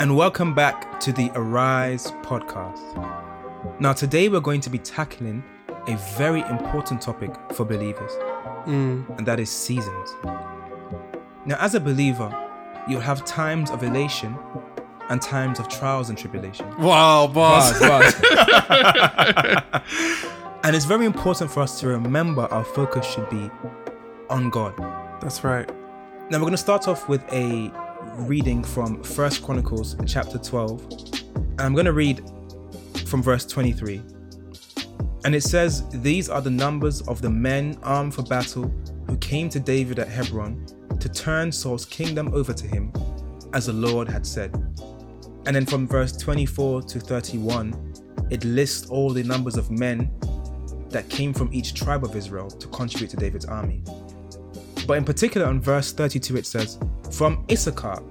and welcome back to the Arise podcast. Now, today we're going to be tackling a very important topic for believers, mm. and that is seasons. Now, as a believer, you'll have times of elation and times of trials and tribulation. Wow, boss. Bars, bars. and it's very important for us to remember our focus should be on God. That's right. Now we're going to start off with a reading from First Chronicles chapter 12. And I'm going to read from verse 23. And it says, These are the numbers of the men armed for battle who came to David at Hebron to turn Saul's kingdom over to him, as the Lord had said. And then from verse 24 to 31, it lists all the numbers of men that came from each tribe of Israel to contribute to David's army. But in particular, on verse 32, it says, From Issachar,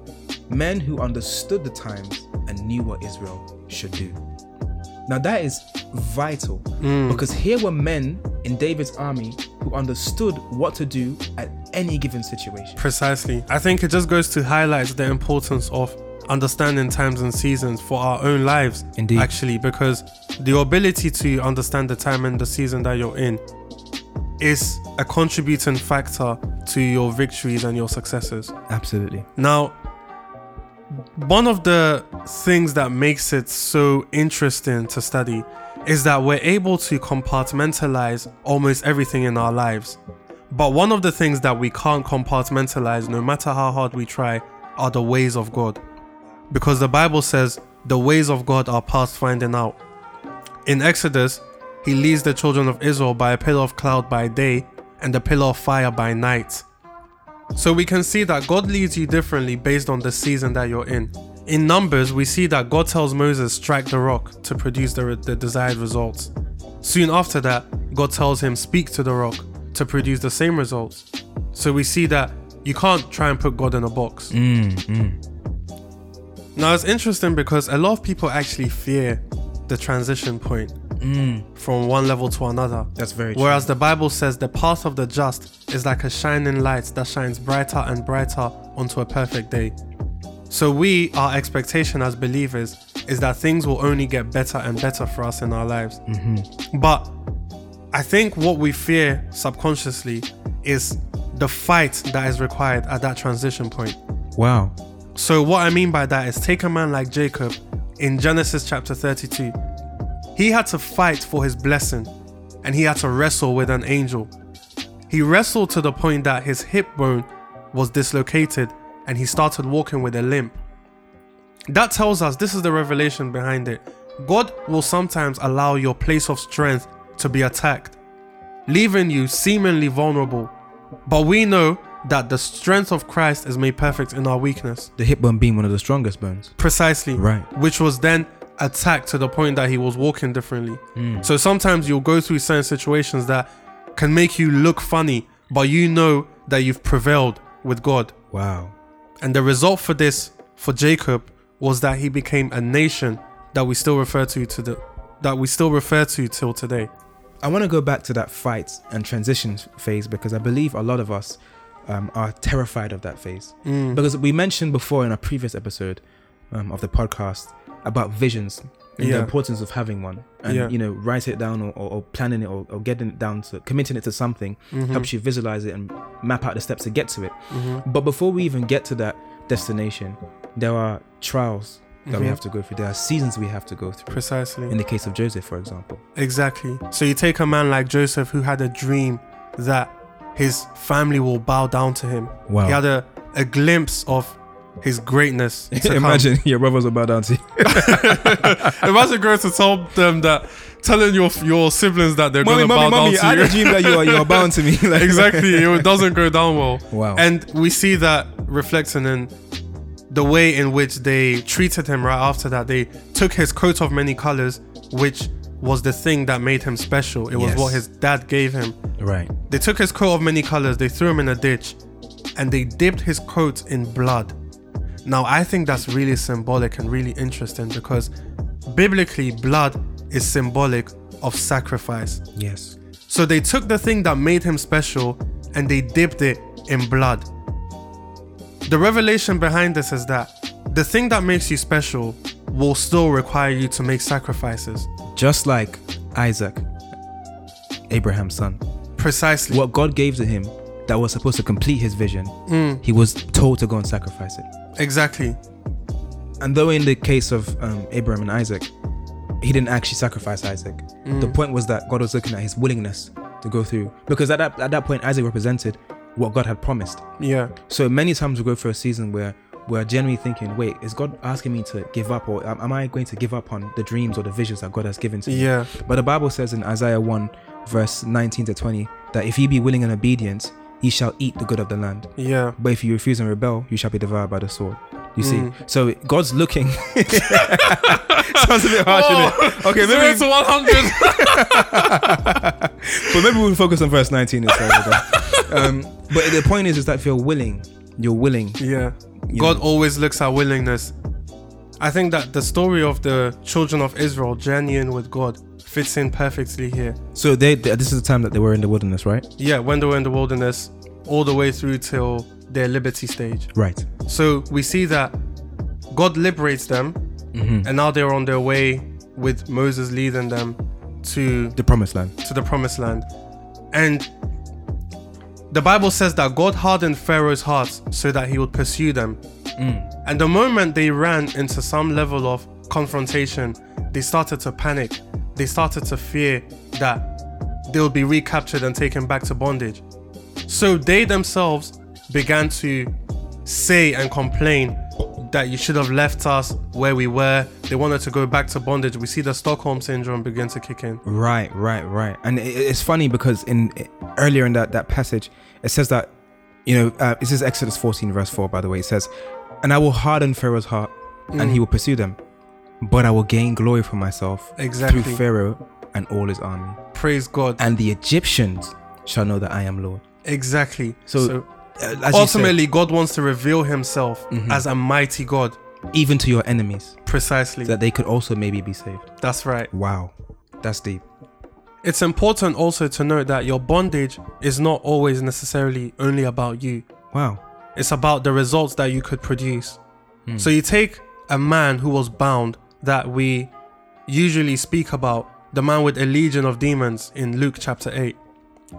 men who understood the times and knew what Israel should do. Now, that is vital hmm. because here were men in David's army who understood what to do at any given situation. Precisely. I think it just goes to highlight the importance of understanding times and seasons for our own lives. Indeed. Actually, because the ability to understand the time and the season that you're in is a contributing factor to your victories and your successes. Absolutely. Now, one of the things that makes it so interesting to study is that we're able to compartmentalize almost everything in our lives. But one of the things that we can't compartmentalize, no matter how hard we try, are the ways of God. Because the Bible says the ways of God are past finding out. In Exodus, he leads the children of Israel by a pillar of cloud by day and a pillar of fire by night. So we can see that God leads you differently based on the season that you're in. In Numbers, we see that God tells Moses strike the rock to produce the, the desired results. Soon after that, God tells him speak to the rock to produce the same results. So we see that you can't try and put God in a box. Mm-hmm. Now it's interesting because a lot of people actually fear the transition point Mm. from one level to another. That's very true. Whereas the Bible says the path of the just is like a shining light that shines brighter and brighter onto a perfect day. So we, our expectation as believers is that things will only get better and better for us in our lives. Mm-hmm. But I think what we fear subconsciously is the fight that is required at that transition point. Wow. So what I mean by that is take a man like Jacob in Genesis chapter 32. He had to fight for his blessing and he had to wrestle with an angel. He wrestled to the point that his hip bone was dislocated and he started walking with a limp. That tells us this is the revelation behind it. God will sometimes allow your place of strength to be attacked, leaving you seemingly vulnerable. But we know that the strength of Christ is made perfect in our weakness. The hip bone being one of the strongest bones. Precisely. Right. Which was then attacked to the point that he was walking differently. So sometimes you'll go through certain situations that can make you look funny, but you know that you've prevailed with God. Wow. And the result for this, for Jacob, was that he became a nation that we still refer to to the that we still refer to till today. I want to go back to that fight and transition phase because I believe a lot of us um, are terrified of that phase. Because we mentioned before in a previous episode um, of the podcast about visions and the importance of having one and Yeah. you know write it down or, or, or planning it or, or getting it down to committing it to something helps you visualize it and map out the steps to get to it but before we even get to that destination there are trials that we Mhm. have to go through there are seasons we have to go through Precisely. in the case of joseph for example Exactly. So you take a man like Joseph who had a dream that his family will bow down to him. Wow. He had a, a glimpse of his greatness. imagine your brothers bow down to Imagine going to tell them that, telling your your siblings that they're mommy to bow mommy down to a you. dream that you are you are bound to me Like- exactly. It doesn't go down well. Wow. And we see that reflecting in the way in which they treated him right after that. They took his coat of many colors, which was the thing that made him special. It was Yes. what his dad gave him. right They took his coat of many colors, they threw him in a ditch, and they dipped his coat in blood. Now, I think that's really symbolic and really interesting because biblically, blood is symbolic of sacrifice. yes So they took the thing that made him special and they dipped it in blood. The revelation behind this is that the thing that makes you special will still require you to make sacrifices. Just like Isaac, Abraham's son. Precisely. What God gave to him that was supposed to complete his vision, Mm, he was told to go and sacrifice it. exactly. And though in the case of um, Abraham and Isaac, he didn't actually sacrifice Isaac. The point was that God was looking at his willingness to go through. Because at that, at that point, Isaac represented what God had promised. Yeah. So many times we go through a season where we're generally thinking, wait, is God asking me to give up or am I going to give up on the dreams or the visions that God has given to me? Yeah. But the Bible says in Isaiah 1, verse 19 to 20, that if ye be willing and obedient, ye shall eat the good of the land. Yeah. But if you refuse and rebel, you shall be devoured by the sword. You see? Mm. So God's looking. Sounds a bit harsh, innit? Okay, maybe, to 100. but maybe we'll focus on verse 19 instead. of that. um, but the point is, is that if you're willing, you're willing. yeah. You God know. always looks at willingness. I think that the story of the children of Israel journeying with God fits in perfectly here. So they, they- this is the time that they were in the wilderness, right? Yeah, when they were in the wilderness, all the way through till their liberty stage. Right. So we see that God liberates them, Mm-hmm. and now they're on their way with Moses leading them to The promised land. to the promised land. And the Bible says that God hardened Pharaoh's heart so that he would pursue them. Mm. And the moment they ran into some level of confrontation, they started to panic. They started to fear that they'll be recaptured and taken back to bondage. So they themselves began to say and complain that you should have left us where we were. They wanted to go back to bondage. We see the Stockholm syndrome begin to kick in. Right, right, right. And it's funny because in earlier in that that passage, it says that you know uh, this is Exodus 14 verse 4 by the way. It says, "And I will harden Pharaoh's heart, and he will pursue them, but I will gain glory for myself Exactly. through Pharaoh and all his army, Praise God. and the Egyptians shall know that I am Lord." Exactly. So, So, Uh, you said, ultimately, God wants to reveal himself Mhm. as a mighty God. even to your enemies, Precisely. that they could also maybe be saved. That's right. Wow, that's deep. It's important also to note that your bondage is not always necessarily only about you, Wow. It's about the results that you could produce. Hmm. So, you take a man who was bound that we usually speak about, the man with a legion of demons in Luke chapter 8.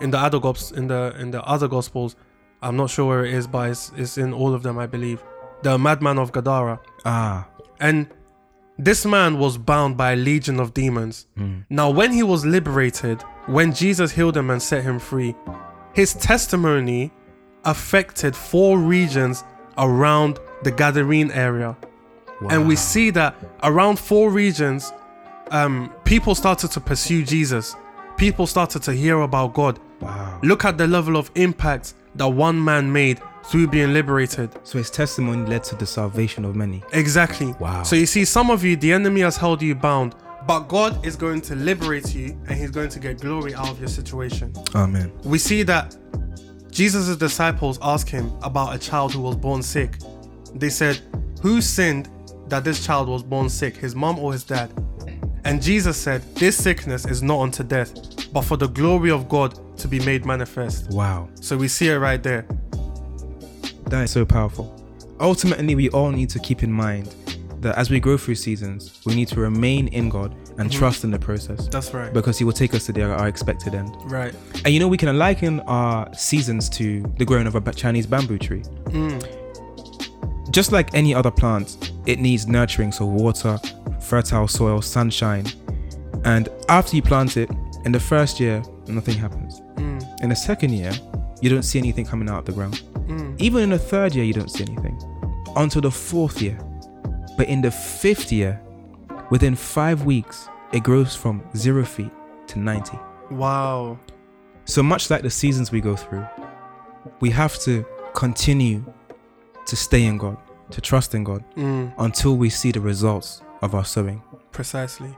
In the other in the in the other gospels, I'm not sure where it is, but it's, it's in all of them, I believe. The madman of Gadara. Ah. And this man was bound by a legion of demons. Mm. Now, when he was liberated, when Jesus healed him and set him free, his testimony affected four regions around the Gadarene area. And we see that around four regions, um, people started to pursue Jesus. People started to hear about God. Wow. Look at the level of impact that one man made through being liberated. So his testimony led to the salvation of many. Exactly. Wow. So you see, some of you, the enemy has held you bound, but God is going to liberate you and he's going to get glory out of your situation. Amen. We see that Jesus' disciples asked him about a child who was born sick. They said, Who sinned that this child was born sick, his mom or his dad? And Jesus said, This sickness is not unto death, but for the glory of God to be made manifest. Wow. So we see it right there. That is so powerful. Ultimately, we all need to keep in mind that as we grow through seasons, we need to remain in God and trust in the process That's right. because He will take us to the, our expected end. Right. And you know, we can liken our seasons to the growing of a Chinese bamboo tree. Mm. Just like any other plant, it needs nurturing, so water, fertile soil, sunshine. And after you plant it, in the first year, nothing happens. Mm. In the second year, you don't see anything coming out of the ground. Mm. Even in the third year, you don't see anything until the fourth year. But in the fifth year, within five weeks, it grows from zero feet to 90. Wow. So much like the seasons we go through, we have to continue to stay in God, to trust in God Mm. until we see the results of our sowing. Precisely.